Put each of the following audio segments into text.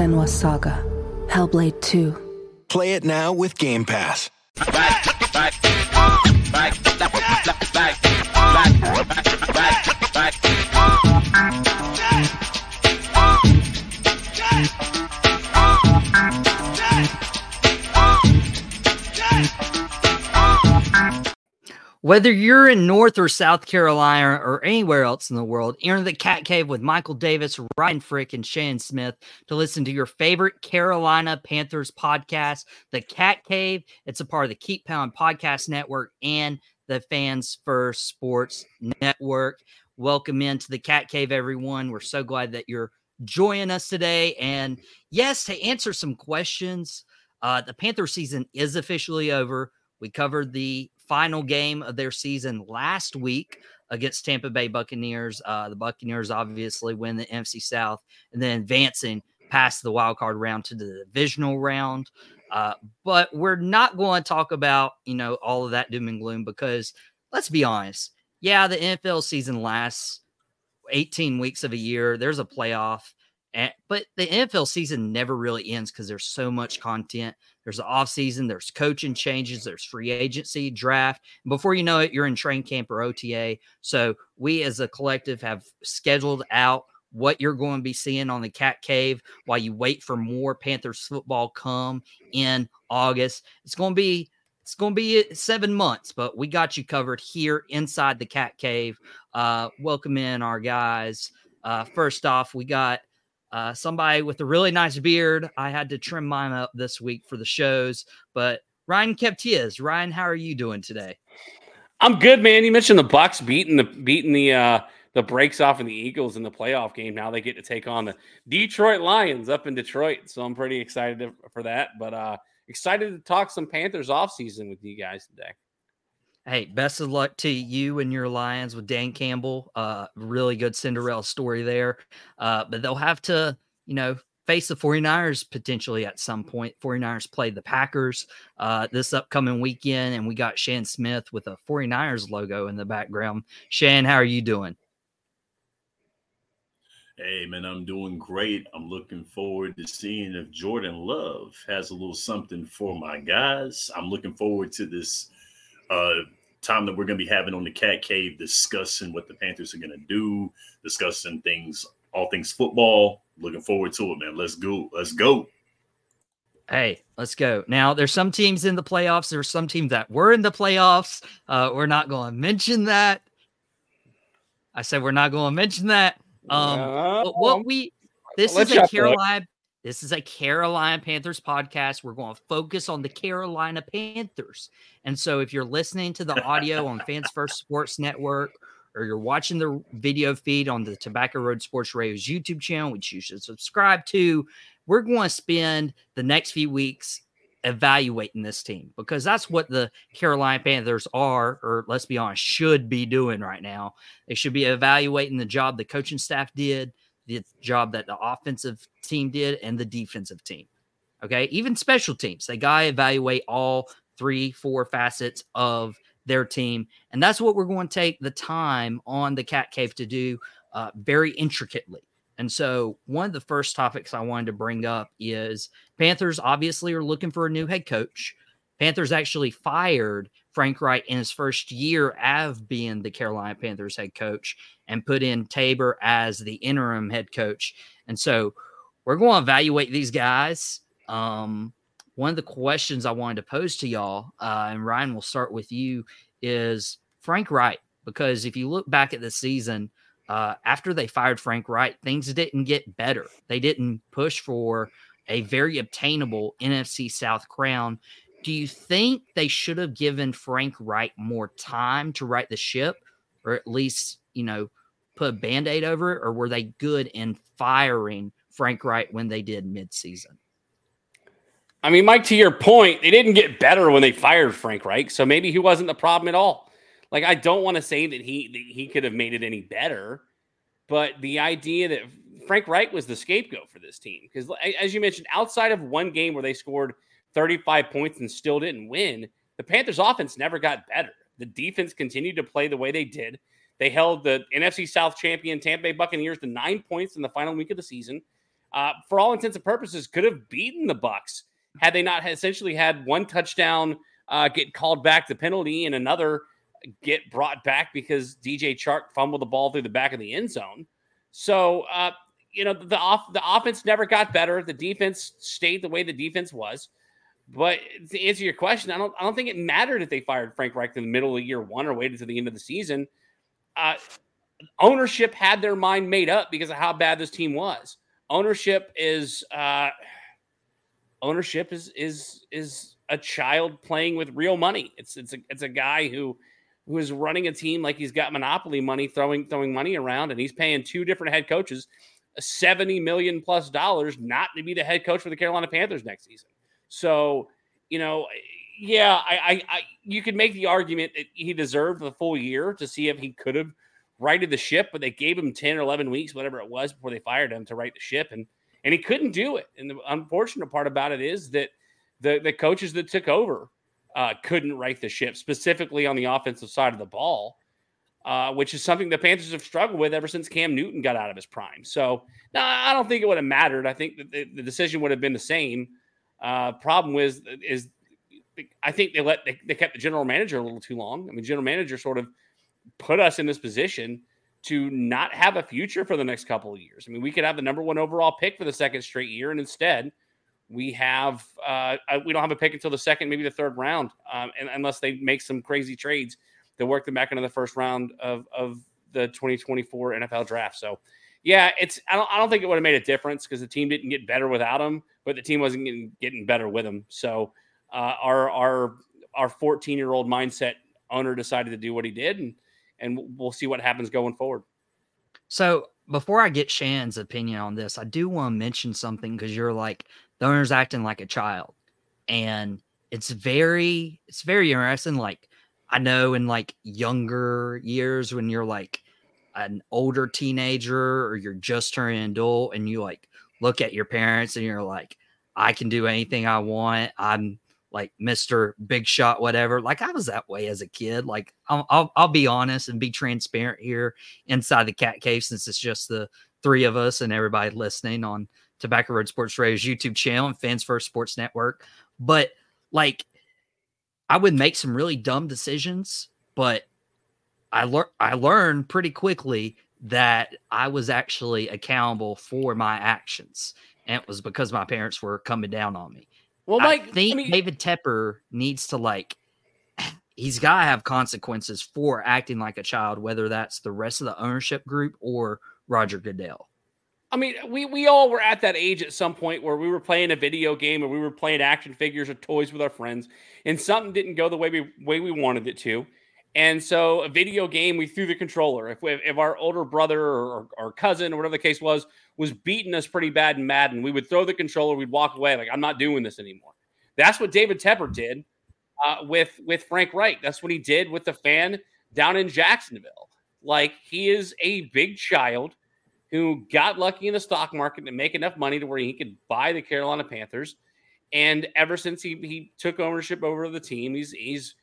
Senua's Saga. Hellblade 2. Play it now with Game Pass. Whether you're in North or South Carolina or anywhere else in the world, enter the Cat Cave with Michael Davis, Ryan Frick, and Shannon Smith to listen to your favorite Carolina Panthers podcast, The Cat Cave. It's a part of the Keep Pound Podcast Network and the Fans First Sports Network. Welcome into the Cat Cave, everyone. We're so glad that you're joining us today. And yes, to answer some questions, uh, the Panther season is officially over. We covered the final game of their season last week against Tampa Bay Buccaneers. Uh, the Buccaneers obviously win the NFC South and then advancing past the wild card round to the divisional round. Uh, but we're not going to talk about you know all of that doom and gloom because let's be honest. Yeah, the NFL season lasts 18 weeks of a year. There's a playoff. And, but the NFL season never really ends because there's so much content. There's the off season, there's coaching changes, there's free agency, draft. And before you know it, you're in train camp or OTA. So we as a collective have scheduled out what you're going to be seeing on the Cat Cave while you wait for more Panthers football come in August. It's going to be it's going to be seven months, but we got you covered here inside the Cat Cave. Uh, welcome in our guys. Uh, first off, we got uh, somebody with a really nice beard. I had to trim mine up this week for the shows, but Ryan kept his. Ryan, how are you doing today? I'm good, man. You mentioned the Bucks beating the beating the uh the breaks off of the Eagles in the playoff game. Now they get to take on the Detroit Lions up in Detroit. So I'm pretty excited for that. But uh excited to talk some Panthers offseason with you guys today. Hey, best of luck to you and your Lions with Dan Campbell. Uh, really good Cinderella story there. Uh, but they'll have to, you know, face the 49ers potentially at some point. 49ers play the Packers uh, this upcoming weekend, and we got Shan Smith with a 49ers logo in the background. Shan, how are you doing? Hey man, I'm doing great. I'm looking forward to seeing if Jordan Love has a little something for my guys. I'm looking forward to this uh, time that we're going to be having on the Cat Cave, discussing what the Panthers are going to do, discussing things, all things football. Looking forward to it, man. Let's go. Let's go. Hey, let's go. Now, there's some teams in the playoffs. There's some teams that were in the playoffs. Uh, we're not going to mention that. I said we're not going to mention that. Um, but what we this I'll is a you feel. Carolina this is a Carolina Panthers podcast. We're going to focus on the Carolina Panthers. And so if you're listening to the audio on Fans First Sports Network or you're watching the video feed on the Tobacco Road Sports Radio's YouTube channel, which you should subscribe to, we're going to spend the next few weeks evaluating this team because that's what the Carolina Panthers are, or let's be honest, should be doing right now. They should be evaluating the job the coaching staff did, the job that the offensive team did, and the defensive team. Okay. Even special teams, they got to evaluate all three, four facets of their team. And that's what we're going to take the time on the Cat Cave to do uh, very intricately. And so, one of the first topics I wanted to bring up is Panthers obviously are looking for a new head coach. Panthers actually fired Frank Reich in his first year of being the Carolina Panthers head coach and put in Tabor as the interim head coach. And so, we're going to evaluate these guys. Um, one of the questions I wanted to pose to y'all, uh, and Ryan, we'll start with you, is Frank Reich. Because if you look back at the season, uh, after they fired Frank Reich, things didn't get better. They didn't push for a very obtainable NFC South crown. Do you think they should have given Frank Reich more time to right the ship, or at least, you know, put a band aid over it? Or were they good in firing Frank Reich when they did midseason? I mean, Mike, to your point, they didn't get better when they fired Frank Reich. So maybe he wasn't the problem at all. Like I don't want to say that he that he could have made it any better, but the idea that Frank Reich was the scapegoat for this team because as you mentioned, outside of one game where they scored 35 points and still didn't win, the Panthers offense never got better. The defense continued to play the way they did. They held the NFC South champion Tampa Bay Buccaneers to nine points in the final week of the season. Uh, for all intents and purposes, could have beaten the Bucks had they not essentially had one touchdown uh, get called back the penalty and another get brought back because DJ Chark fumbled the ball through the back of the end zone. So, uh, you know, the off the offense never got better. The defense stayed the way the defense was. But to answer your question, I don't I don't think it mattered if they fired Frank Reich in the middle of year one or waited to the end of the season. Uh, ownership had their mind made up because of how bad this team was. Ownership is uh, ownership is is is a child playing with real money. It's it's a it's a guy who who is running a team like he's got monopoly money, throwing throwing money around, and he's paying two different head coaches seventy million plus dollars not to be the head coach for the Carolina Panthers next season. So, you know, yeah, I, I, I you could make the argument that he deserved the full year to see if he could have righted the ship, but they gave him ten or eleven weeks, whatever it was, before they fired him to right the ship, and and he couldn't do it. And the unfortunate part about it is that the the coaches that took over uh, couldn't right the ship, specifically on the offensive side of the ball, uh, which is something the Panthers have struggled with ever since Cam Newton got out of his prime. So, no, I don't think it would have mattered. I think the, the decision would have been the same. Uh, problem is is I think they let they, they kept the general manager a little too long. I mean, general manager sort of put us in this position to not have a future for the next couple of years. I mean, we could have the number one overall pick for the second straight year, and instead we have uh, we don't have a pick until the second, maybe the third round, um, and, unless they make some crazy trades to work them back into the first round of of the 2024 NFL draft. So, yeah, it's I don't I don't think it would have made a difference because the team didn't get better without him, but the team wasn't getting, getting better with him. So, uh, our our our 14 year old mindset owner decided to do what he did, and and we'll see what happens going forward. So before I get Shan's opinion on this, I do want to mention something because you're like the owner's acting like a child, and it's very it's very interesting. Like I know in like younger years when you're like an older teenager or you're just turning adult and you like look at your parents and you're like, I can do anything I want. I'm like Mr. Big Shot, whatever. Like I was that way as a kid. Like I'll, I'll, I'll be honest and be transparent here inside the cat cave since it's just the three of us and everybody listening on Tobacco Road Sports Radio's YouTube channel and Fans First Sports Network. But like I would make some really dumb decisions, but I learned I learned pretty quickly that I was actually accountable for my actions. And it was because my parents were coming down on me. Well, Mike, I think I mean, David Tepper needs to like he's got to have consequences for acting like a child, whether that's the rest of the ownership group or Roger Goodell. I mean, we we all were at that age at some point where we were playing a video game or we were playing action figures or toys with our friends, and something didn't go the way we way we wanted it to. And so, a video game, we threw the controller. If we, if our older brother or, or cousin or whatever the case was was beating us pretty bad in Madden, we would throw the controller. We'd walk away like, "I'm not doing this anymore." That's what David Tepper did uh, with with Frank Reich. That's what he did with the fan down in Jacksonville. Like he is a big child who got lucky in the stock market to make enough money to where he could buy the Carolina Panthers And ever since he he took ownership over the team, he's he's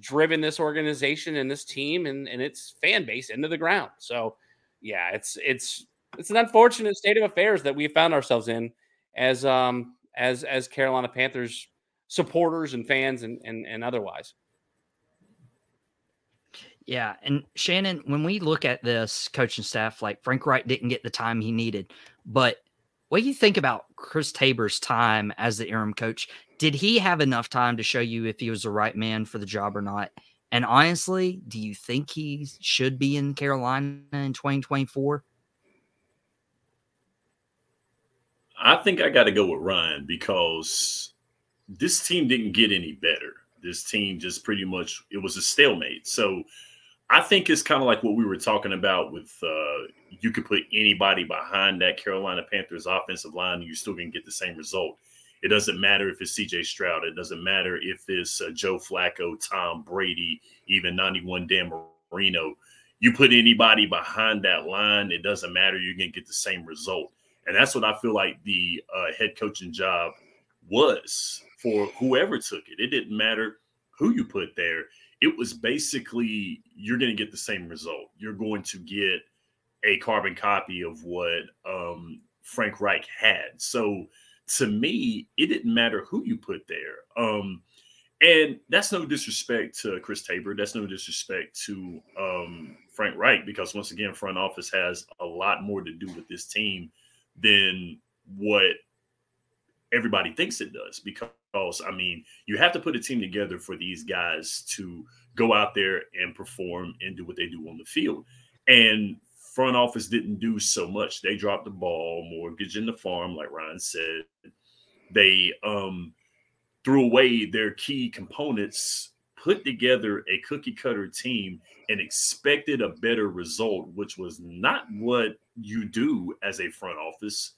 driven this organization and this team and, and its fan base into the ground. So yeah, it's it's it's an unfortunate state of affairs that we found ourselves in as um as as Carolina Panthers supporters and fans and and, and otherwise. Yeah, and Shannon, when we look at this coaching staff, like Frank Reich didn't get the time he needed, but what do you think about Chris Tabor's time as the interim coach? Did he have enough time to show you if he was the right man for the job or not? And honestly, do you think he should be in Carolina in 2024? I think I got to go with Ryan because this team didn't get any better. This team just pretty much it was a stalemate. So I think it's kind of like what we were talking about with uh, you could put anybody behind that Carolina Panthers offensive line, and you're still going to get the same result. It doesn't matter if it's CJ Stroud. It doesn't matter if it's uh, Joe Flacco, Tom Brady, even 91 Dan Marino. You put anybody behind that line, it doesn't matter. You're going to get the same result. And that's what I feel like the uh, head coaching job was for whoever took it. It didn't matter who you put there it was basically you're going to get the same result. You're going to get a carbon copy of what um, Frank Reich had. So to me, it didn't matter who you put there. Um, and that's no disrespect to Chris Tabor. That's no disrespect to um, Frank Reich because once again, front office has a lot more to do with this team than what everybody thinks it does. Because I mean, you have to put a team together for these guys to go out there and perform and do what they do on the field. And front office didn't do so much. They dropped the ball, mortgage in the farm, like Ryan said. They um, threw away their key components, put together a cookie cutter team, and expected a better result, which was not what you do as a front office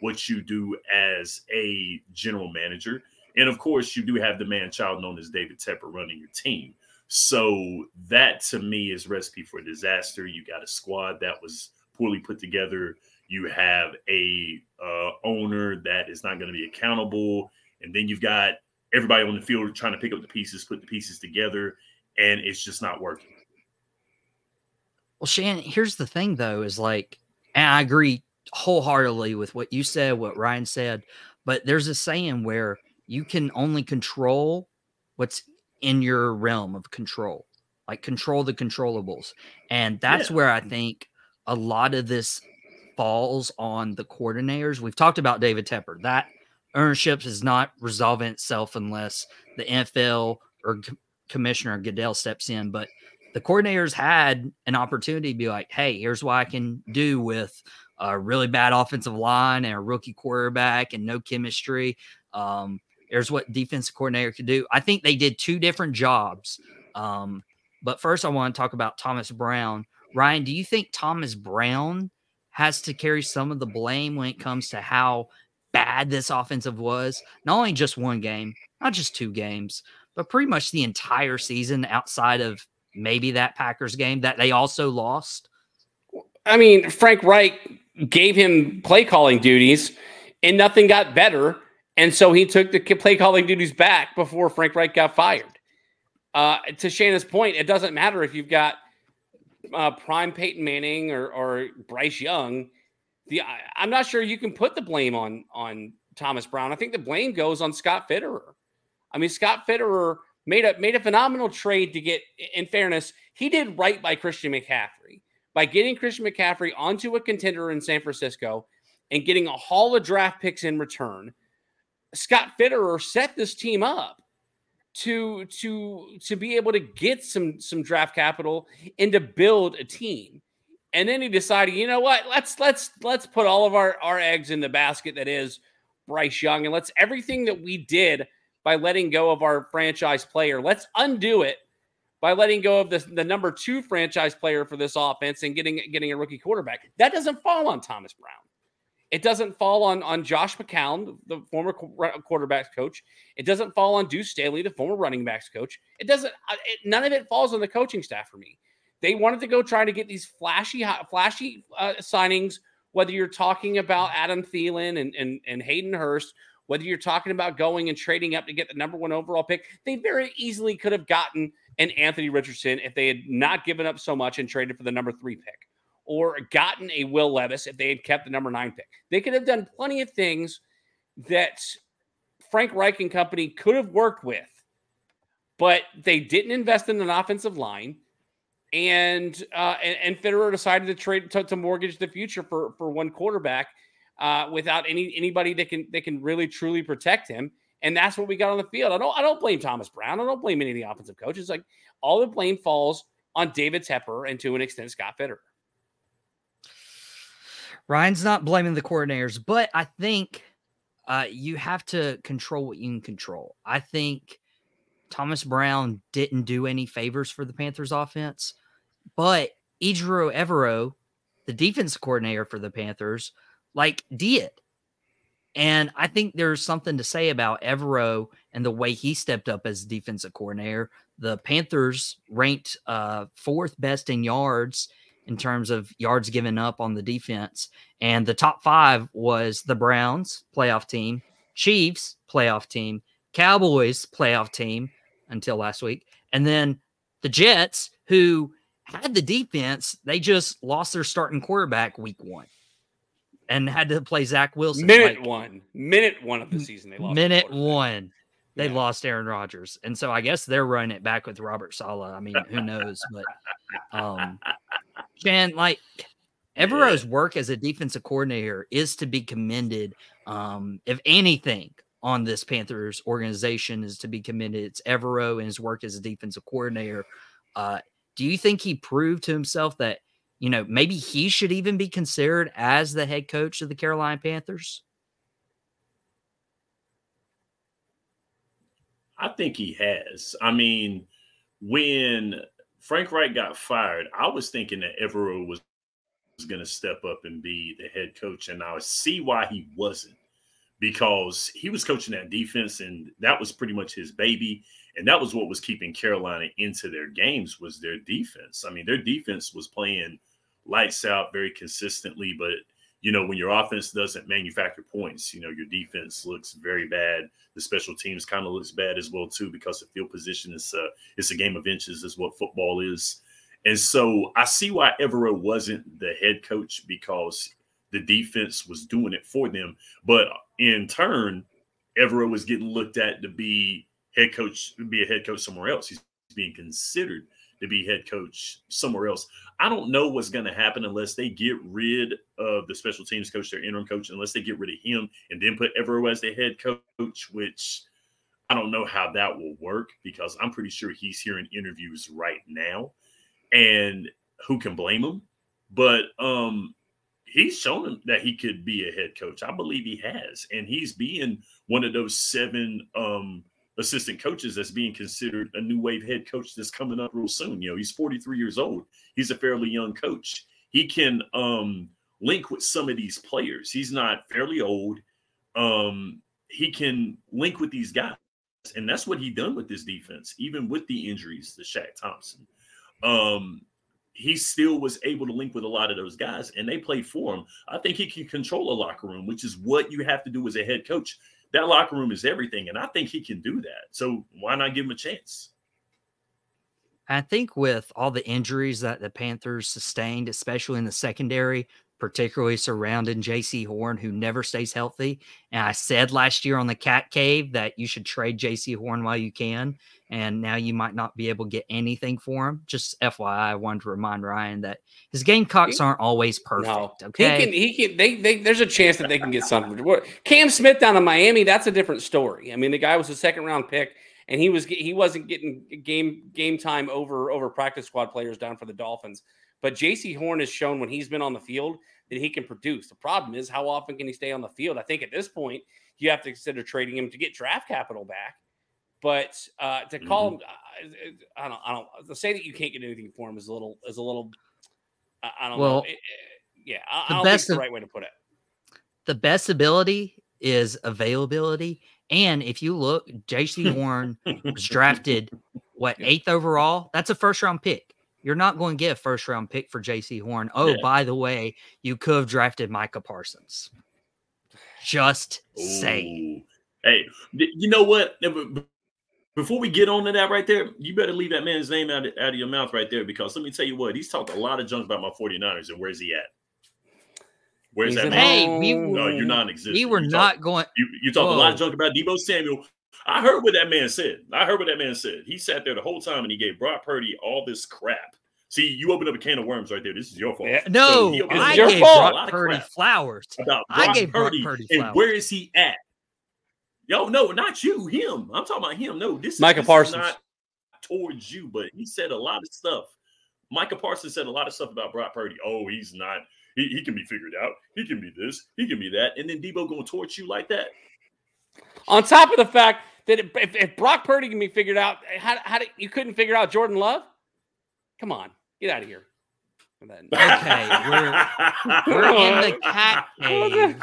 what you do as a general manager. And of course, you do have the man child known as David Tepper running your team. So that to me is recipe for disaster. You got a squad that was poorly put together. You have a uh, owner that is not going to be accountable, and then you've got everybody on the field trying to pick up the pieces, put the pieces together, and it's just not working. Well, Shannon, here's the thing though, is like, I agree wholeheartedly with what you said, what Ryan said, but there's a saying where you can only control what's in your realm of control, like control the controllables. And that's yeah. where I think a lot of this falls on the coordinators. We've talked about David Tepper. That ownership is not resolving itself unless the NFL or Commissioner Goodell steps in. But the coordinators had an opportunity to be like, hey, here's what I can do with a really bad offensive line and a rookie quarterback and no chemistry. Um, there's what defensive coordinator could do. I think they did two different jobs. Um, but first, I want to talk about Thomas Brown. Ryan, do you think Thomas Brown has to carry some of the blame when it comes to how bad this offensive was? Not only just one game, not just two games, but pretty much the entire season outside of maybe that Packers game that they also lost. I mean, Frank Reich gave him play calling duties, and nothing got better. And so he took the play calling duties back before Frank Reich got fired. Uh, to Shannon's point, it doesn't matter if you've got uh, prime Peyton Manning or, or Bryce Young. The I, I'm not sure you can put the blame on on Thomas Brown. I think the blame goes on Scott Fitterer. I mean, Scott Fitterer made a made a phenomenal trade to get. In fairness, he did right by Christian McCaffrey by getting Christian McCaffrey onto a contender in San Francisco and getting a haul of draft picks in return, Scott Fitterer set this team up to to to be able to get some some draft capital and to build a team. And then he decided, you know what? Let's let's let's put all of our our eggs in the basket that is Bryce Young and let's everything that we did by letting go of our franchise player, let's undo it by letting go of the, the number two franchise player for this offense and getting getting a rookie quarterback. That doesn't fall on Thomas Brown. It doesn't fall on, on Josh McCown, the former quarterbacks coach. It doesn't fall on Deuce Staley, the former running backs coach. It doesn't. It, none of it falls on the coaching staff for me. They wanted to go try to get these flashy, flashy uh, signings. Whether you're talking about Adam Thielen and, and and Hayden Hurst, whether you're talking about going and trading up to get the number one overall pick, they very easily could have gotten an Anthony Richardson if they had not given up so much and traded for the number three pick, or gotten a Will Levis if they had kept the number nine pick. They could have done plenty of things that Frank Reich and company could have worked with, but they didn't invest in an offensive line. And uh, and, and Fitterer decided to trade to, to mortgage the future for for one quarterback uh, without any anybody that can that can really truly protect him. And that's what we got on the field. I don't I don't blame Thomas Brown. I don't blame any of the offensive coaches. Like all the blame falls on David Tepper and to an extent Scott Fitterer. Ryan's not blaming the coordinators, but I think uh, you have to control what you can control. I think Thomas Brown didn't do any favors for the Panthers offense, but Ejiro Evero, the defense coordinator for the Panthers, like did. And I think there's something to say about Evero and the way he stepped up as defensive coordinator. The Panthers ranked uh, fourth best in yards in terms of yards given up on the defense. And the top five was the Browns, playoff team, Chiefs, playoff team, Cowboys, playoff team until last week, and then the Jets, who had the defense, they just lost their starting quarterback week one and had to play Zach Wilson. Minute like, one, minute one of the season, they lost. Minute one, they yeah. lost Aaron Rodgers, and so I guess they're running it back with Robert Saleh. I mean, who knows? But um, Jan, like Evero's work as a defensive coordinator is to be commended. Um, if anything on this Panthers organization is to be commended, it's Evero and his work as a defensive coordinator. Uh, do you think he proved to himself that you know, maybe he should even be considered as the head coach of the Carolina Panthers? I think he has. I mean, when Frank Reich got fired, I was thinking that Evero was, was going to step up and be the head coach, and I see why he wasn't because he was coaching that defense, and that was pretty much his baby, and that was what was keeping Carolina into their games was their defense. I mean, their defense was playing – lights out very consistently. But you know, when your offense doesn't manufacture points, you know, your defense looks very bad. The special teams kind of looks bad as well too, because the field position is uh, it's a game of inches, is what football is. And so I see why Evero wasn't the head coach because the defense was doing it for them. But in turn, Evero was getting looked at to be head coach, be a head coach somewhere else. He's being considered to be head coach somewhere else. I don't know what's going to happen unless they get rid of the special teams coach, their interim coach, unless they get rid of him and then put Evero as the head coach, which I don't know how that will work because I'm pretty sure he's hearing interviews right now. And who can blame him? But um he's shown that he could be a head coach. I believe he has. And he's being one of those seven um assistant coaches that's being considered a new wave head coach that's coming up real soon. You know, he's 43 years old. He's a fairly young coach. He can um, link with some of these players. He's not fairly old. Um, he can link with these guys. And that's what he done with this defense, even with the injuries to Shaq Thompson. Um, he still was able to link with a lot of those guys and they played for him. I think he can control a locker room, which is what you have to do as a head coach that locker room is everything. And I think he can do that. So why not give him a chance? I think with all the injuries that the Panthers sustained, especially in the secondary, particularly surrounding Jaycee Horn, who never stays healthy. And I said last year on the Cat Cave that you should trade Jaycee Horn while you can. And now you might not be able to get anything for him. Just FYI, I wanted to remind Ryan that his Gamecocks aren't always perfect. No. Okay. He can, he can, they, they, there's a chance that they can get something. Cam Smith down in Miami, that's a different story. I mean, the guy was a second round pick and he was he wasn't getting game game time over over practice squad players down for the Dolphins. But Jaycee Horn has shown when he's been on the field that he can produce. The problem is how often can he stay on the field? I think at this point you have to consider trading him to get draft capital back. But uh, to call mm-hmm. him, I don't, I don't. To say that you can't get anything for him is a little, is a little. I don't well, know. It, it, yeah, I, I don't think it's the right way to put it. The best ability is availability, and if you look, J.C. Horn was drafted what eighth overall. That's a first round pick. You're not going to get a first round pick for Jaycee Horn. Oh, yeah. by the way, you could have drafted Micah Parsons. Just say Hey, you know what? Before we get on to that right there, you better leave that man's name out of, out of your mouth right there because let me tell you what, he's talked a lot of junk about my 49ers and where's he at? Where's He's that man? Hey, we- oh. no, you're non-existent. We were You not talk- going. You, you talk a lot of junk about Deebo Samuel. I heard what that man said. I heard what that man said. He sat there the whole time and he gave Brock Purdy all this crap. See, you opened up a can of worms right there. This is your fault. Yeah. No, So he opened up I a your gave fault. a lot Brock of Purdy flowers. about I Brock gave Brock Purdy, Purdy and flowers. where is he at? Yo, no, not you, him. I'm talking about him. No, this is Micah this is Parsons. not towards you, but he said a lot of stuff. Micah Parsons said a lot of stuff about Brock Purdy. Oh, he's not. He, he can be figured out. He can be this. He can be that. And then Deebo going towards you like that. On top of the fact that if, if, Brock Purdy can be figured out, how, how did, you couldn't figure out Jordan Love? Come on, get out of here. Then- Okay, we're we're in the cat cave.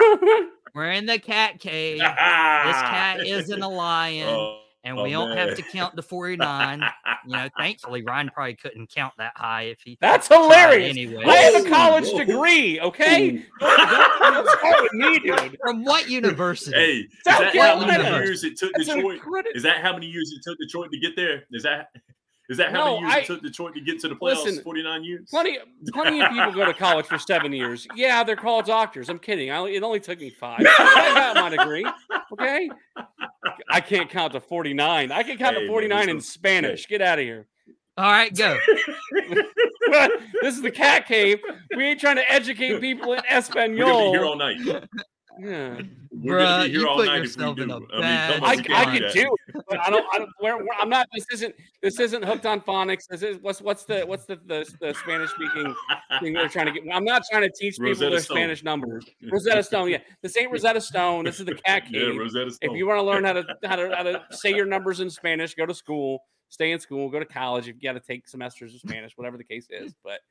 We're in the cat cave. This cat isn't a oh. lion, Oh, and oh, we don't have to count to 49. You know, thankfully, Ryan probably couldn't count that high if he. That's tried hilarious. Anyway, I have a college degree, okay? Don't, don't start with me, dude. from what university? Hey, is South that how many years it took That's Detroit? incredible. Is that how many years it took Detroit to get there? Is that is that how many No, years I- it took Detroit to get to the playoffs? Listen, 49 years? Plenty, plenty of people go to college for seven years. Yeah, they're called doctors. I'm kidding. I, it only took me five. I got my degree. Okay, I can't count to 49. I can count Hey, to 49 this in is- Spanish. Get out of here. All right, go. this is the cat cave. We ain't trying to educate people in We're gonna Espanol. be here all night. Yeah. We're gonna Bruh, be here you all put night if we yourself do. in a I mean, bad I. I can't could do, it, but I don't. I don't where, where- I'm not. This isn't. This isn't hooked on phonics. This is what's what's the what's the the, the Spanish speaking thing they're trying to get. I'm not trying to teach people Rosetta their Stone. Spanish numbers. Rosetta Stone. Yeah, this ain't Rosetta Stone. This is the cat Yeah. Rosetta Stone. if you want to learn how to how to how to say your numbers in Spanish, go to school. Stay in school. Go to college. If you got to take semesters of Spanish, whatever the case is. But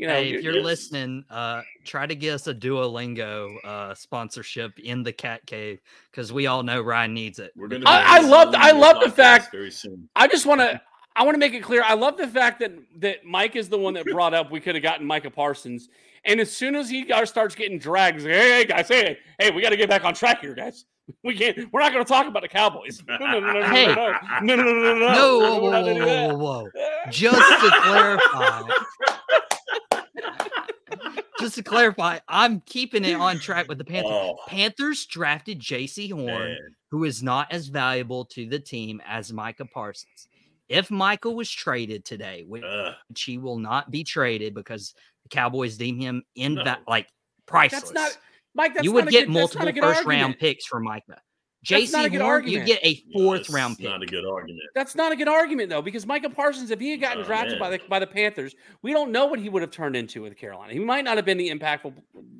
you know, hey, you're- if you're yes. listening, uh, try to get us a Duolingo uh, sponsorship in the cat cave because we all know Ryan needs it. We're gonna. I- I do love- I love the fact- very soon. I just want to I want to make it clear. I love the fact that that Mike is the one that brought up we could have gotten Micah Parsons, and as soon as he starts getting dragged, like, hey, hey guys, hey, hey, we got to get back on track here, guys. We can't. We're not going to talk about the Cowboys. No, no, no, no, no, Hey. no, no, no, no, no, no. No, whoa, We're whoa, not whoa, gonna do whoa, whoa, that. whoa. Just to clarify, just to clarify, I'm keeping it on track with the Panthers. Oh, Panthers drafted Jaycee Horn, man. who is not as valuable to the team as Micah Parsons. If Michael was traded today, which Ugh. he will not be traded because the Cowboys deem him in No. like priceless. That's not Mike. That's you not would a get good- multiple a good first round picks for Micah. That's not a JC good Horn, you get a fourth that's round pick. Not a good argument. That's not a good argument though, because Micah Parsons, if he had gotten Oh, drafted by the by the Panthers, we don't know what he would have turned into with Carolina. He might not have been the impactful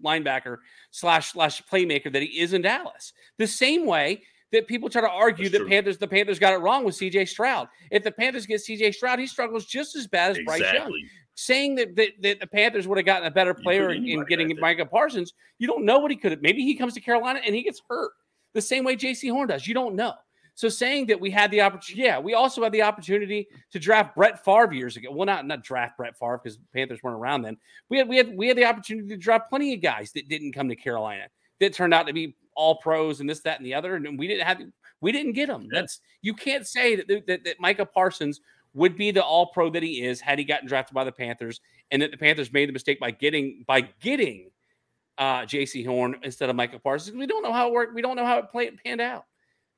linebacker slash slash playmaker that he is in Dallas. The same way that people try to argue That's that true. Panthers the Panthers got it wrong with CJ Stroud. If the Panthers get CJ Stroud, he struggles just as bad as Bryce Young. Saying that, that that the Panthers would have gotten a better player in, in getting back. Micah Parsons, you don't know what he could have. Maybe he comes to Carolina and he gets hurt the same way Jaycee Horn does. You don't know. So saying that we had the opportunity, yeah, we also had the opportunity to draft Brett Favre years ago. Well, not not draft Brett Favre because Panthers weren't around then. We had we had we had the opportunity to draft plenty of guys that didn't come to Carolina that turned out to be all pros and this, that, and the other, and we didn't have we didn't get them. Yeah. That's you can't say that, that that Micah Parsons would be the all pro that he is had he gotten drafted by the Panthers, and that the Panthers made the mistake by getting by getting uh Jaycee Horn instead of Michael Parsons. We don't know how it worked. We don't know how it played panned out.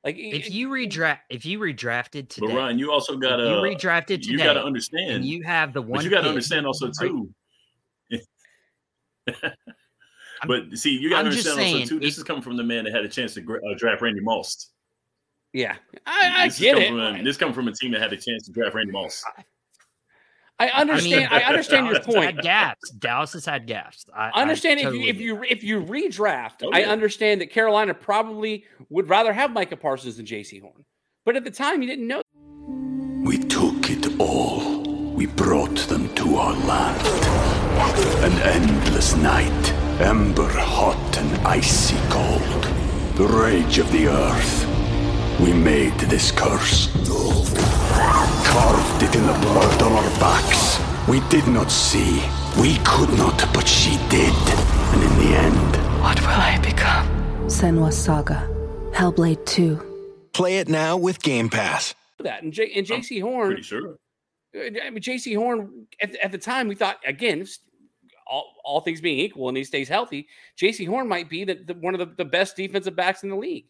Like If it- you redraft, if you redrafted today, But Ryan, you also got to you redrafted you got to and understand. you have the one. but you got to understand also too. but see, you got to understand saying, also too. This if- is coming from the man that had a chance to gra- uh, draft Randy Moss. yeah, I, I this get is it. come From, this come from a team that had a chance to draft Randy Moss. I understand. I, understand your point. Had gaps. Dallas has had gaps. I, I understand if totally you if you if you redraft, Oh, I understand that Carolina probably would rather have Micah Parsons than Jaycee Horn. But at the time, you didn't know. We took it all. We brought them to our land. An endless night, ember hot and icy cold. The rage of the earth. We made this curse. Carved it in the blood on our backs. We did not see. We could not, but she did. And in the end, What will I become? Senua's Saga. Hellblade 2. Play it now with Game Pass. That and, J- and Jaycee Horn. Pretty sure. Uh, I mean, Jaycee Horn at, at the time we thought again, all, all things being equal, and he stays healthy, Jaycee Horn might be the, the one of the, the best defensive backs in the league.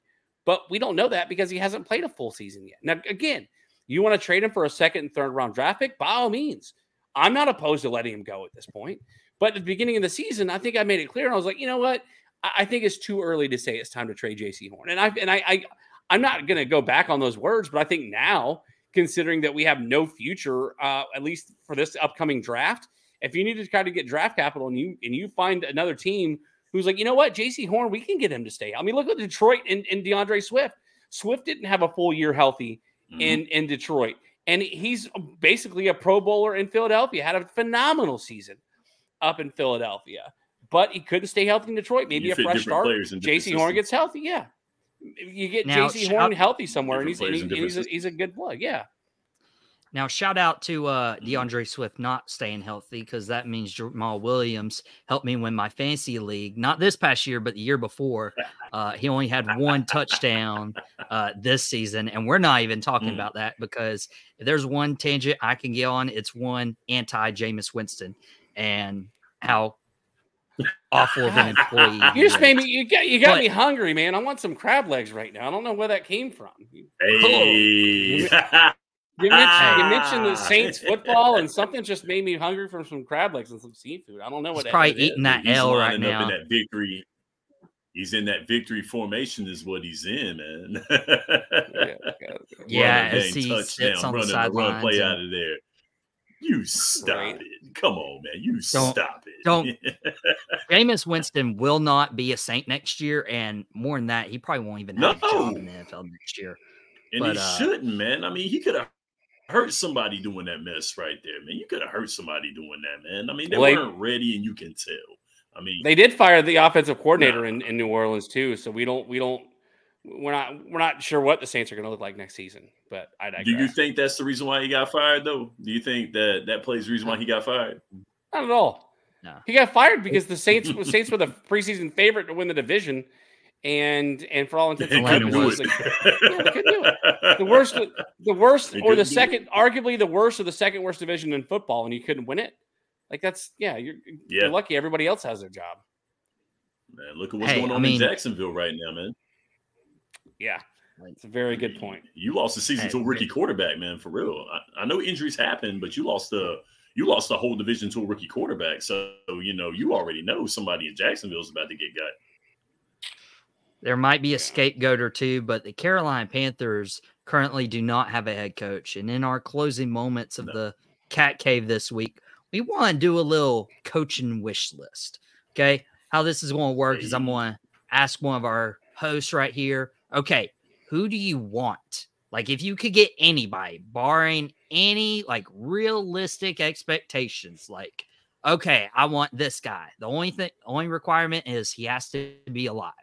But we don't know that because he hasn't played a full season yet. Now, again, you want to trade him for a second and third round draft pick? By all means. I'm not opposed to letting him go at this point. But at the beginning of the season, I think I made it clear. And I was like, you know what? I, think it's too early to say it's time to trade Jaycee Horn. And I and I, I I'm not gonna go back on those words, but I think now, considering that we have no future, uh, at least for this upcoming draft, if you need to try to get draft capital and you and you find another team who's like, you know what, Jaycee Horn, we can get him to stay. I mean, look at Detroit and, and D'Andre Swift. Swift didn't have a full year healthy mm-hmm. in, in Detroit. And he's basically a pro bowler in Philadelphia, had a phenomenal season up in Philadelphia. But he couldn't stay healthy in Detroit. Maybe a fresh start. Jaycee Horn gets healthy. Yeah. You get Jaycee Horn healthy somewhere, and he's, and he's, he's, a, he's a good plug. Yeah. Now, shout out to uh, D'Andre Swift not staying healthy because that means Jamaal Williams helped me win my fantasy league. Not this past year, but the year before. Uh, he only had one touchdown uh, this season, and we're not even talking mm. about that because if there's one tangent I can get on, it's one anti Jameis Winston and how awful of an employee. You just made me. You got you got but, me hungry, man. I want some crab legs right now. I don't know where that came from. Hey. You mentioned, you mentioned the Saints football, and something just made me hungry for some crab legs and some seafood. I don't know what. He's probably eating that he's L right now. in that victory. He's in that victory formation, is what he's in, man. yeah, yeah as he sits on the sidelines. Play and... out of there. You stop right. it. Come on, man. You don't, stop it. Don't. Jameis Winston will not be a Saint next year, and more than that, he probably won't even have no. a job in the NFL next year. And but, he uh, shouldn't, man. I mean, he could have hurt somebody doing that mess right there, man. You could have hurt somebody doing that, man. I mean, they well, weren't ready, and you can tell. I mean, they did fire the offensive coordinator in, in New Orleans too, so we don't we don't we're not we're not sure what the Saints are going to look like next season. But I digress. do you think that's the reason why he got fired though? Do you think that that plays the reason why he got fired? Not at all. No, he got fired because the Saints Saints were the preseason favorite to win the division and and for all intents and purposes, like, yeah, couldn't do it. The worst, the worst, or the second, arguably the worst or the second worst division in football, and you couldn't win it. Like that's yeah, you're yeah. you're lucky. Everybody else has their job. Man, look at what's hey, going on I mean, in Jacksonville right now, man. Yeah, it's a very good point. You lost the season hey, to a rookie quarterback, man. For real, I, I know injuries happen, but you lost the you lost the whole division to a rookie quarterback. So you know you already know somebody in Jacksonville is about to get got. There might be a scapegoat or two, but the Carolina Panthers currently do not have a head coach. And in our closing moments of no. the cat cave this week, we want to do a little coaching wish list. Okay. How this is going to work is I'm going to ask one of our hosts right here. Okay. Who do you want? Like, if you could get anybody, barring any like realistic expectations, like, okay, I want this guy. The only thing, only requirement is he has to be alive.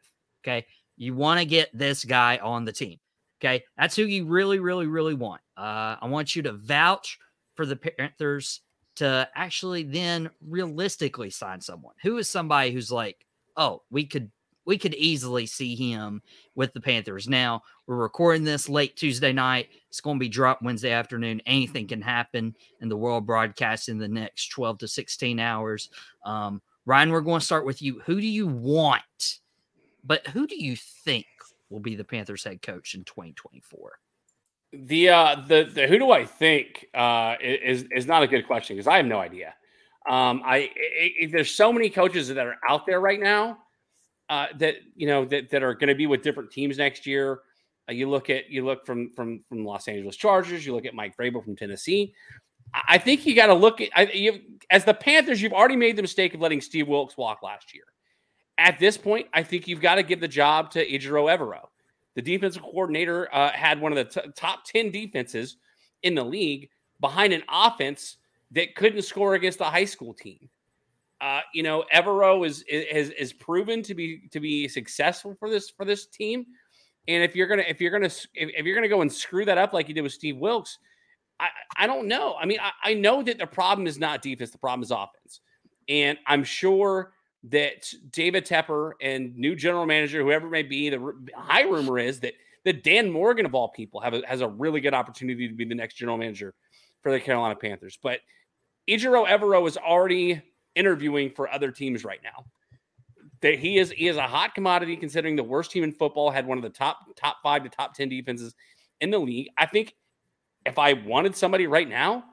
Okay. You want to get this guy on the team. Okay. That's who you really, really, really want. Uh, I want you to vouch for the Panthers to actually then realistically sign someone. Who is somebody who's like, oh, we could we could easily see him with the Panthers. Now, we're recording this late Tuesday night. It's going to be dropped Wednesday afternoon. Anything can happen in the world broadcast in the next 12 to 16 hours. Um, Ryan, we're going to start with you. Who do you want but who do you think will be the Panthers head coach in 2024? The uh the, the who do I think uh is is not a good question because I have no idea. Um I it, it, there's so many coaches that are out there right now uh that you know that that are going to be with different teams next year. Uh, you look at you look from from from Los Angeles Chargers, you look at Mike Vrabel from Tennessee. I think you got to look at I, you, as the Panthers. You've already made the mistake of letting Steve Wilks walk last year at this point, I think you've got to give the job to Ejiro Evero. The defensive coordinator uh, had one of the t- top 10 defenses in the league behind an offense that couldn't score against a high school team. Uh, you know, Evero is, is is proven to be to be successful for this for this team. And if you're gonna if you're gonna if, if you're gonna go and screw that up like you did with Steve Wilks, I I don't know. I mean, I, I know that the problem is not defense, the problem is offense. And I'm sure that David Tepper and new general manager, whoever it may be, the high rumor is that that Dan Morgan of all people a, has a really good opportunity to be the next general manager for the Carolina Panthers. But Ejiro Evero is already interviewing for other teams right now. That he is he is a hot commodity considering the worst team in football had one of the top top five to top ten defenses in the league. I think if I wanted somebody right now,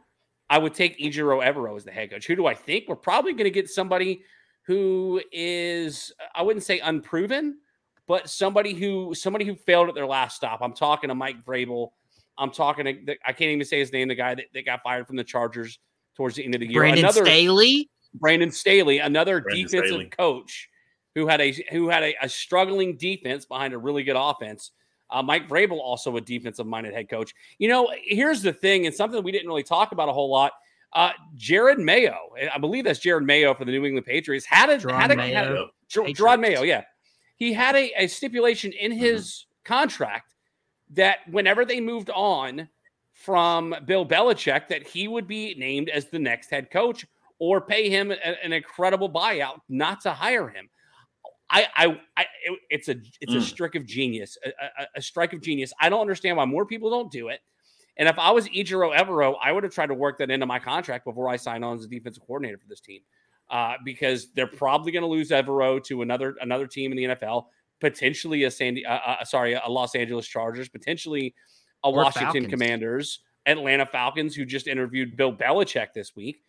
I would take Ejiro Evero as the head coach. Who do I think? We're probably going to get somebody who is I wouldn't say unproven, but somebody who somebody who failed at their last stop. I'm talking to Mike Vrabel. I'm talking to I can't even say his name. The guy that, that got fired from the Chargers towards the end of the year. Brandon another Staley. Brandon Staley, another Brandon defensive Staley. coach who had a who had a, a struggling defense behind a really good offense. Uh, Mike Vrabel, also a defensive minded head coach. You know, here's the thing, and something we didn't really talk about a whole lot. Uh, Jerod Mayo, I believe that's Jerod Mayo for the New England Patriots, had a, Gerard had a, Mayo. had a Ger- Gerard Mayo, yeah. He had a, a stipulation in his contract that whenever they moved on from Bill Belichick, that he would be named as the next head coach or pay him a- an incredible buyout not to hire him. I, I, I it- it's a, it's a Mm. strike of genius, a, a, a strike of genius. I don't understand why more people don't do it. And if I was Ejiro Evero, I would have tried to work that into my contract before I signed on as a defensive coordinator for this team, uh, because they're probably going to lose Evero to another another team in the NFL, potentially a Sandy, uh, uh, sorry, a Los Angeles Chargers, potentially a Or Washington Falcons. Commanders, Atlanta Falcons, who just interviewed Bill Belichick this week.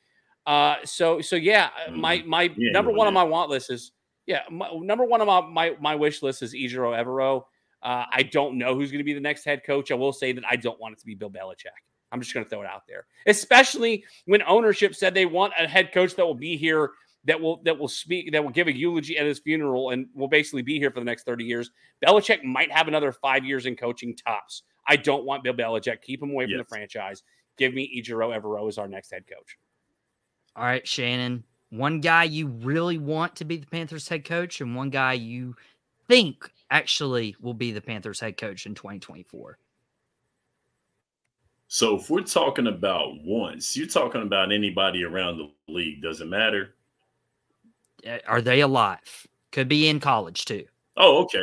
Uh, so so yeah, uh, my my Yeah, number one on my want list is yeah, my, number one on my, my my wish list is Ejiro Evero. Uh, I don't know who's going to be the next head coach. I will say that I don't want it to be Bill Belichick. I'm just going to throw it out there, especially when ownership said they want a head coach that will be here, that will that will speak, that will give a eulogy at his funeral, and will basically be here for the next 30 years. Belichick might have another five years in coaching tops. I don't want Bill Belichick. Keep him away from the franchise. Give me Ejiro Evero as our next head coach. All right, Shannon. One guy you really want to be the Panthers head coach, and one guy you think actually will be the Panthers head coach in 2024. So if we're talking about once, you're talking about anybody around the league, doesn't matter. Uh, Are they alive? Could be in college too. Oh, okay.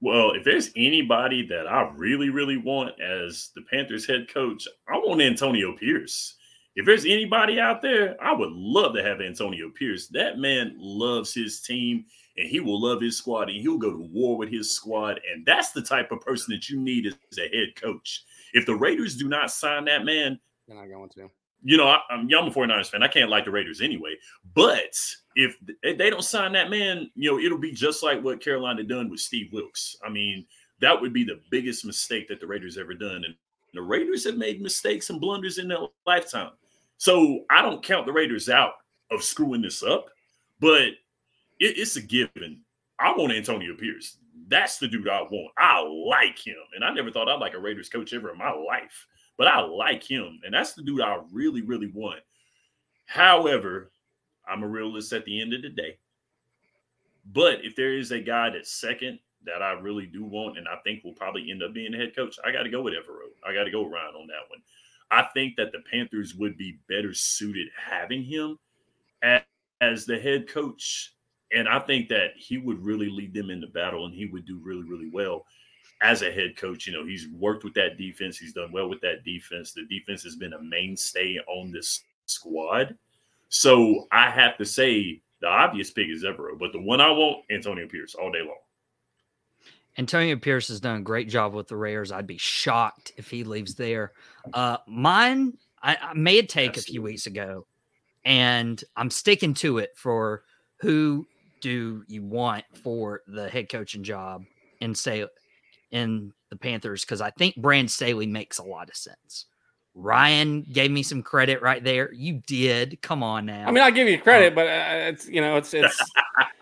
Well, if there's anybody that I really, really want as the Panthers head coach, I want Antonio Pierce. If there's anybody out there, I would love to have Antonio Pierce. That man loves his team and he will love his squad and he'll go to war with his squad. And that's the type of person that you need as a head coach. If the Raiders do not sign that man, They're not going to. you know, I, I'm, yeah, I'm a 49ers fan. I can't like the Raiders anyway. But if they don't sign that man, you know, it'll be just like what Carolina done with Steve Wilkes. I mean, that would be the biggest mistake that the Raiders ever done. And the Raiders have made mistakes and blunders in their lifetime. So I don't count the Raiders out of screwing this up, but it, it's a given. I want Antonio Pierce. That's the dude I want. I like him. And I never thought I'd like a Raiders coach ever in my life but I like him, and that's the dude I really, really want. However, I'm a realist at the end of the day. But if there is a guy that's second that I really do want, and I think will probably end up being the head coach, I got to go with Evero. I got to go Ryan on that one. I think that the Panthers would be better suited having him as, as the head coach. And I think that he would really lead them into battle and he would do really, really well as a head coach. You know, he's worked with that defense, he's done well with that defense. The defense has been a mainstay on this squad. So I have to say the obvious pick is Evero, but the one I want, Antonio Pierce, all day long. Antonio Pierce has done a great job with the Raiders. I'd be shocked if he leaves there. Uh, mine, I, I made a take a few weeks ago, and I'm sticking to it for who do you want for the head coaching job in say in the Panthers because I think Brand Staley makes a lot of sense. Ryan gave me some credit right there. You did. Come on now. I mean, I'll give you credit, but uh, it's you know, it's it's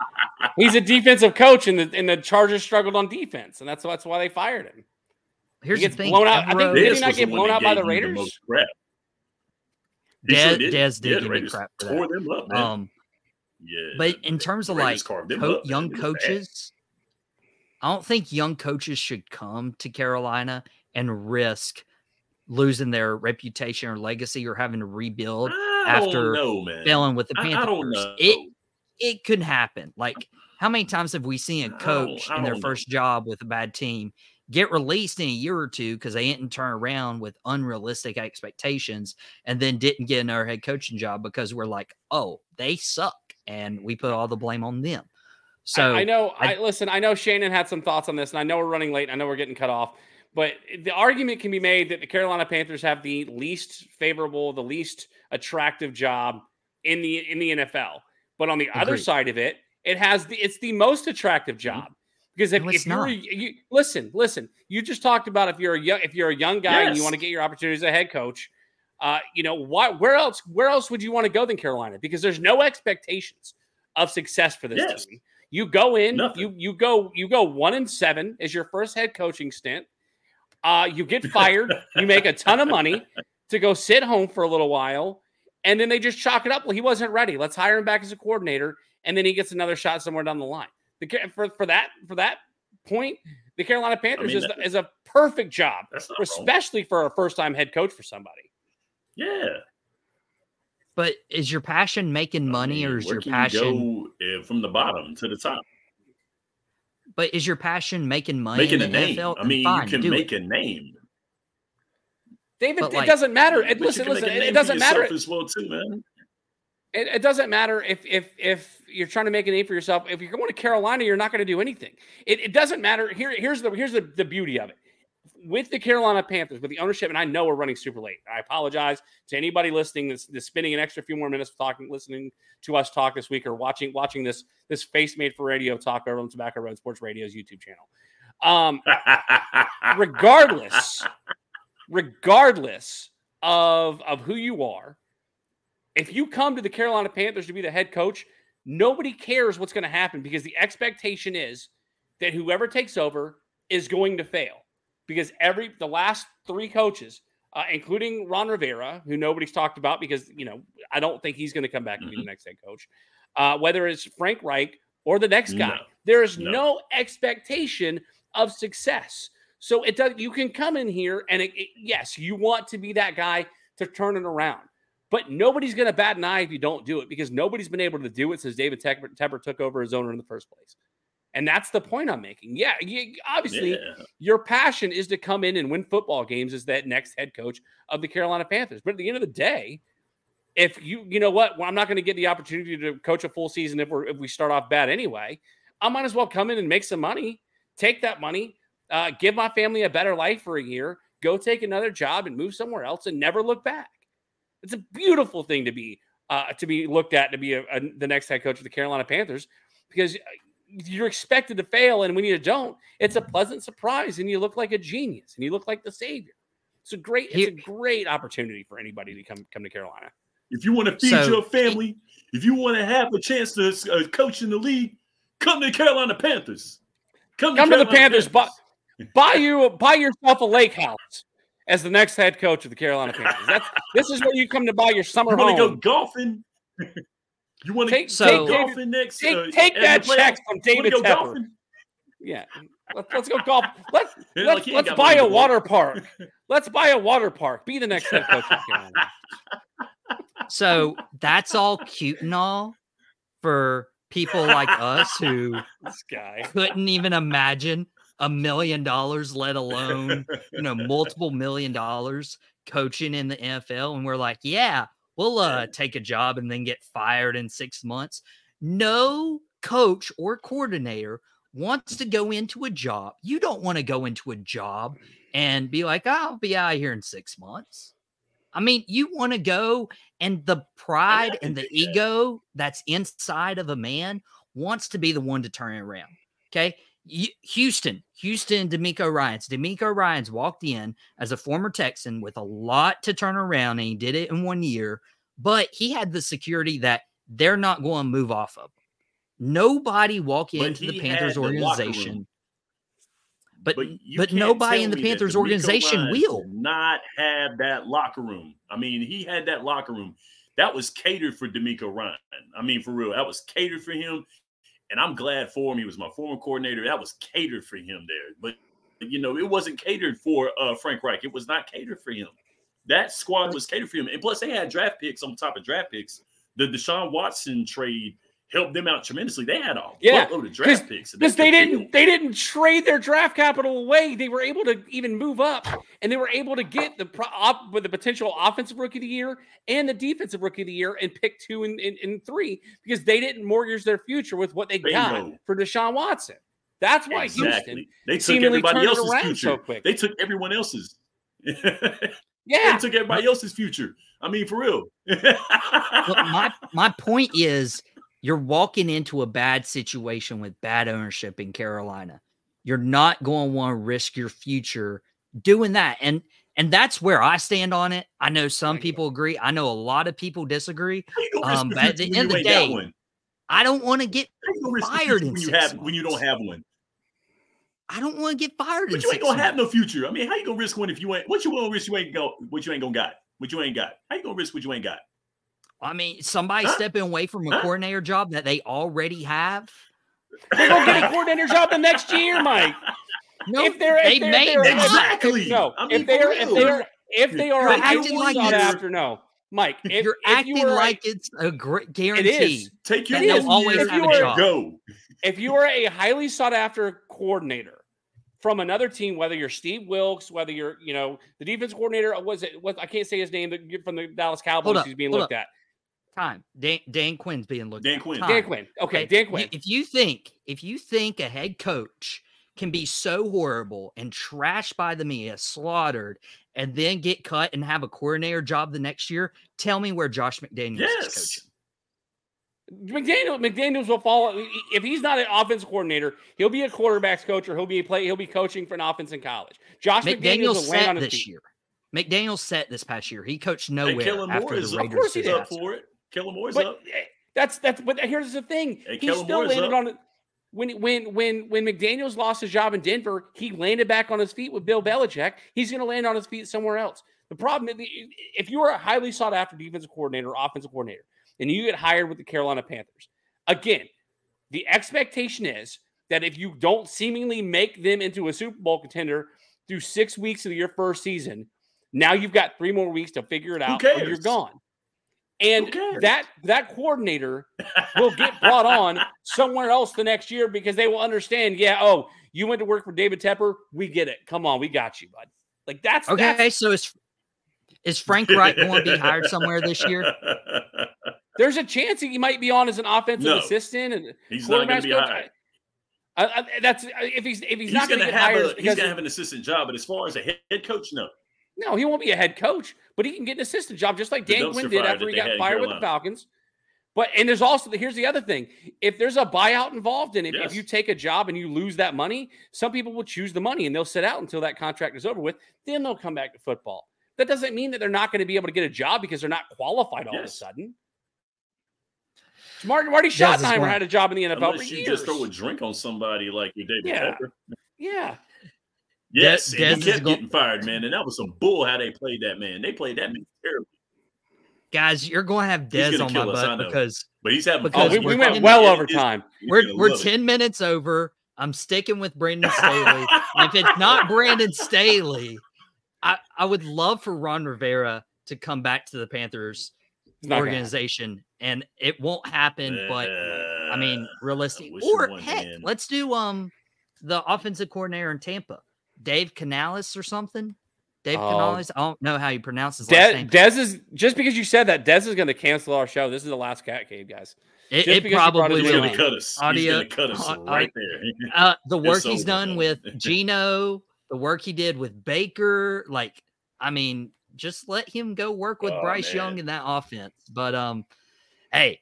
he's a defensive coach, and the and the Chargers struggled on defense, and that's that's why they fired him. here's he the thing. blown out. I think- Evero- Did he This not was get blown out by the Raiders? most crap. He Dez, sure Dez did Yeah, give the me crap for tore that. them up, man. Um, yeah, but in terms of like co- young was bad. coaches, I don't think young coaches should come to Carolina and risk losing their reputation or legacy or having to rebuild after know, failing with the I- I Panthers. don't know. It it could happen. Like, how many times have we seen a coach in their first job with a bad team get released in a year or two because they didn't turn around with unrealistic expectations and then didn't get another head coaching job because we're like, oh, they suck. And we put all the blame on them. So I, I know, I, I, listen, I know Shannon had some thoughts on this, and I know we're running late. I know we're getting cut off, but the argument can be made that the Carolina Panthers have the least favorable, the least attractive job in the in the NFL. But on the Agreed. other side of it, it has the it's the most attractive mm-hmm. job. Because if, no, if you're you, listen, listen, you just talked about if you're a young if you're a young guy yes. and you want to get your opportunities as a head coach, uh, you know, what where else where else would you want to go than Carolina? Because there's no expectations of success for this yes. team. You go in, Nothing. you you go you go one and seven as your first head coaching stint. Uh, you get fired, you make a ton of money to go sit home for a little while, and then they just chalk it up. Well, he wasn't ready. Let's hire him back as a coordinator, and then he gets another shot somewhere down the line. The, for for that for that point, the Carolina Panthers I mean, is, is a perfect job, especially wrong. for a first time head coach for somebody. Yeah. But is your passion making money, I mean, or is your passion you go, uh, from the bottom to the top? But is your passion making money? Making a name. NFL? I mean, fine, you can make it. a name. David, but it like, doesn't matter. It, listen, listen. It doesn't matter as well, too, man. It, it, doesn't matter if if if you're trying to make a name for yourself. If you're going to Carolina, you're not going to do anything. It, it doesn't matter. Here, here's the here's the, the beauty of it. With the Carolina Panthers, with the ownership, and I know we're running super late. I apologize to anybody listening that's, that's spending an extra few more minutes talking, listening to us talk this week, or watching watching this this face made for radio talk over on Tobacco Road Sports Radio's YouTube channel. Um, regardless, regardless of of who you are, if you come to the Carolina Panthers to be the head coach, nobody cares what's going to happen because the expectation is that whoever takes over is going to fail because every the last three coaches uh, including Ron Rivera, who nobody's talked about because you know I don't think he's going to come back and mm-hmm. be the mm-hmm. next head coach. Uh, whether it's Frank Reich or the next guy, no. there is no. no. expectation of success. So it does. You can come in here and it, it, yes, you want to be that guy to turn it around. But nobody's going to bat an eye if you don't do it because nobody's been able to do it since David Tepper, took over as owner in the first place. And that's the point I'm making. Yeah, you, obviously, yeah. your passion is to come in and win football games as that next head coach of the Carolina Panthers. But at the end of the day, if you, you know what, well, I'm not going to get the opportunity to coach a full season if we if we start off bad anyway. I might as well come in and make some money, take that money, uh, give my family a better life for a year, go take another job and move somewhere else and never look back. It's a beautiful thing to be uh, to be looked at to be a, a, the next head coach of the Carolina Panthers because uh, you're expected to fail, and when you don't, it's a pleasant surprise, and you look like a genius, and you look like the savior. It's a great, it's a great opportunity for anybody to come come to Carolina. If you want to feed so, your family, if you want to have a chance to uh, coach in the league, come to the Carolina Panthers. Come to, come to the Panthers. Panthers. Buy, buy you buy yourself a lake house as the next head coach of the Carolina Panthers. That's this is where you come to buy your summer you home. Want to go golfing? you want to take, so, take golfing next? Take, uh, take that check from David Tepper. Golfing? Yeah, let's, let's go golf. Let's let's, like let's buy a water park. Let's buy a water park. Be the next head coach. So that's all cute and all for people like us who this guy couldn't even imagine a million dollars, let alone, you know, multiple million dollars coaching in the NFL. And we're like, yeah, we'll uh, take a job and then get fired in six months. No coach or coordinator wants to go into a job. You don't want to go into a job and be like, I'll be out here in six months. I mean, you want to go, and the pride and the ego that's inside of a man wants to be the one to turn it around. Okay. Houston, Houston, DeMeco Ryans. DeMeco Ryans walked in as a former Texan with a lot to turn around, and he did it in one year. But he had the security that they're not going to move off of. Nobody walk into the Panthers organization. But but, but nobody in the Panthers organization will not have that locker room. I mean, he had that locker room that was catered for DeMeco Ryan. I mean, for real, that was catered for him and I'm glad for him. He was my former coordinator. That was catered for him there. But you know, it wasn't catered for uh, Frank Reich. It was not catered for him. That squad was catered for him. And plus, they had draft picks on top of draft picks. The Deshaun Watson trade helped them out tremendously. They had a Yeah, buttload of draft picks. because they could didn't build. they didn't trade their draft capital away. They were able to even move up, and they were able to get the pro, op, with the potential offensive rookie of the year and the defensive rookie of the year, and pick two and, and, and three because they didn't mortgage their future with what they got for Deshaun Watson. That's why Houston They took seemingly everybody turned else's around future. so quick. They took everyone else's. yeah They took everybody else's future. I mean, for real. My my point is you're walking into a bad situation with bad ownership in Carolina. You're not going to want to risk your future doing that. And and that's where I stand on it. I know some people agree. I know a lot of people disagree. How you risk Um, but at the end of the day. I don't want to get How you gonna risk your fired when you have when you don't have one? I don't want to get fired But you ain't gonna have no future. I mean, how you gonna risk one if you ain't what you gonna risk you ain't go what you ain't gonna got? What you ain't got? How you gonna risk what you ain't got? I mean, somebody Huh? stepping away from a Huh? coordinator job that they already have. they're gonna get a coordinator job the next year, Mike. No, if they're they if they're, may they're- Exactly. no, I mean, if they're if they're if they are acting like sought after, no, Mike. If, You're if acting you were a- like it's a great it guarantee. is. Take your that they'll one always year have a job. Go. if you are a highly sought after coordinator from another team, whether you're Steve Wilkes, whether you're, you know, the defense coordinator, was it what I can't say his name the- from the Dallas Cowboys up, who's being hold looked at. Time. Dan, Dan Quinn's being looked Dan at. Quinn. Time. Dan Quinn. Okay, Dan Quinn. If you think if you think a head coach can be so horrible and trashed by the media, slaughtered, and then get cut and have a coordinator job the next year, tell me where Josh McDaniels is Yes. coaching. McDaniel, McDaniels will follow if he's not an offense coordinator, he'll be a quarterbacks coach or he'll be a play, he'll be coaching for an offense in college. Josh McDaniels, McDaniels set on this feet. year. McDaniels set this past year. He coached Hey, nowhere after the. Raiders. Of course he's He's up for it. Kellen Moore's But up. eh, that's that's but here's the thing. Hey, he Kellen still landed up. on it when when when when McDaniel's lost his job in Denver, he landed back on his feet with Bill Belichick. He's going to land on his feet somewhere else. The problem if you are a highly sought after defensive coordinator offensive coordinator and you get hired with the Carolina Panthers, again, the expectation is that if you don't seemingly make them into a Super Bowl contender through six weeks of your first season, now you've got three more weeks to figure it out or you're gone. And that that coordinator will get brought on somewhere else the next year because they will understand, yeah, oh, you went to work for David Tepper. We get it. Come on, we got you, bud. Like that's Okay, that's- so is is Frank Reich going to be hired somewhere this year? there's a chance that he might be on as an offensive No. assistant and He's not going to be coach. hired. I, I, that's if he's if he's, He's, not going going to to get have hired a he's going to have an assistant job, but as far as a head head coach, no. No, he won't be a head coach, but he can get an assistant job just like The Dan dumpster Quinn did after he got fired with the Falcons. But and there's also here's the other thing: if there's a buyout involved, and if, if you take a job and you lose that money, some people will choose the money and they'll sit out until that contract is over with. Then they'll come back to football. That doesn't mean that they're not going to be able to get a job because they're not qualified all of a sudden. Marty, Marty Schottenheimer had a job in the NFL Unless for you years. just throw a drink on somebody like your David Yeah. Yeah, Yes, Des and is he kept go- getting fired, man. And that was some bull how they played that man. They played that man terribly. Guys, you're going to have He's Dez on my us, butt because But he's having Because oh, we, we went well over time. we're we're love it. 10 minutes over. I'm sticking with Brandon Staley. and if it's not Brandon Staley, I, I would love for Ron Rivera to come back to the Panthers It's not gonna happen. organization. And it won't happen, but I mean, Uh, realistic. wish you Or heck, man. let's do um the offensive coordinator in Tampa, Dave Canales or something. Dave Oh. Canales. I don't know how you pronounce his last De- name. Dez is just because you said that. Dez is going to cancel our show. This is the last cat cave, guys. It, it because you brought probably will. gonna cut us. Audio- he's gonna cut us au- right there. Uh, the work It's he's over, done man. with Geno, the work he did with Baker, like I mean, just let him go work with Oh, Bryce Young in that offense. But um, hey,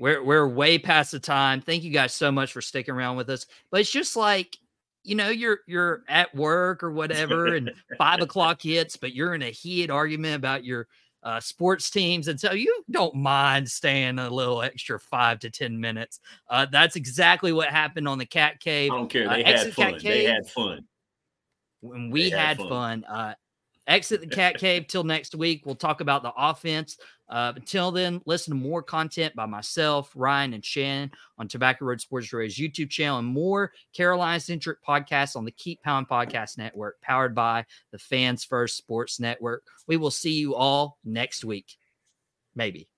we're we're way past the time. Thank you guys so much for sticking around with us. But it's just like you know, you're you're at work or whatever, and five o'clock hits, but you're in a heated argument about your uh, sports teams, and so you don't mind staying a little extra five to ten minutes. Uh, that's exactly what happened on the Cat Cave I don't care. Uh, They had Exit Cat fun. They had fun. when we had had fun. fun. Exit the cat cave till next week. We'll talk about the offense. Uh, until then, listen to more content by myself, Ryan, and Shannon on Tobacco Road Sports Radio's YouTube channel and more Carolina centric podcasts on the Keep Pound Podcast Network, powered by the Fans First Sports Network. We will see you all next week. Maybe.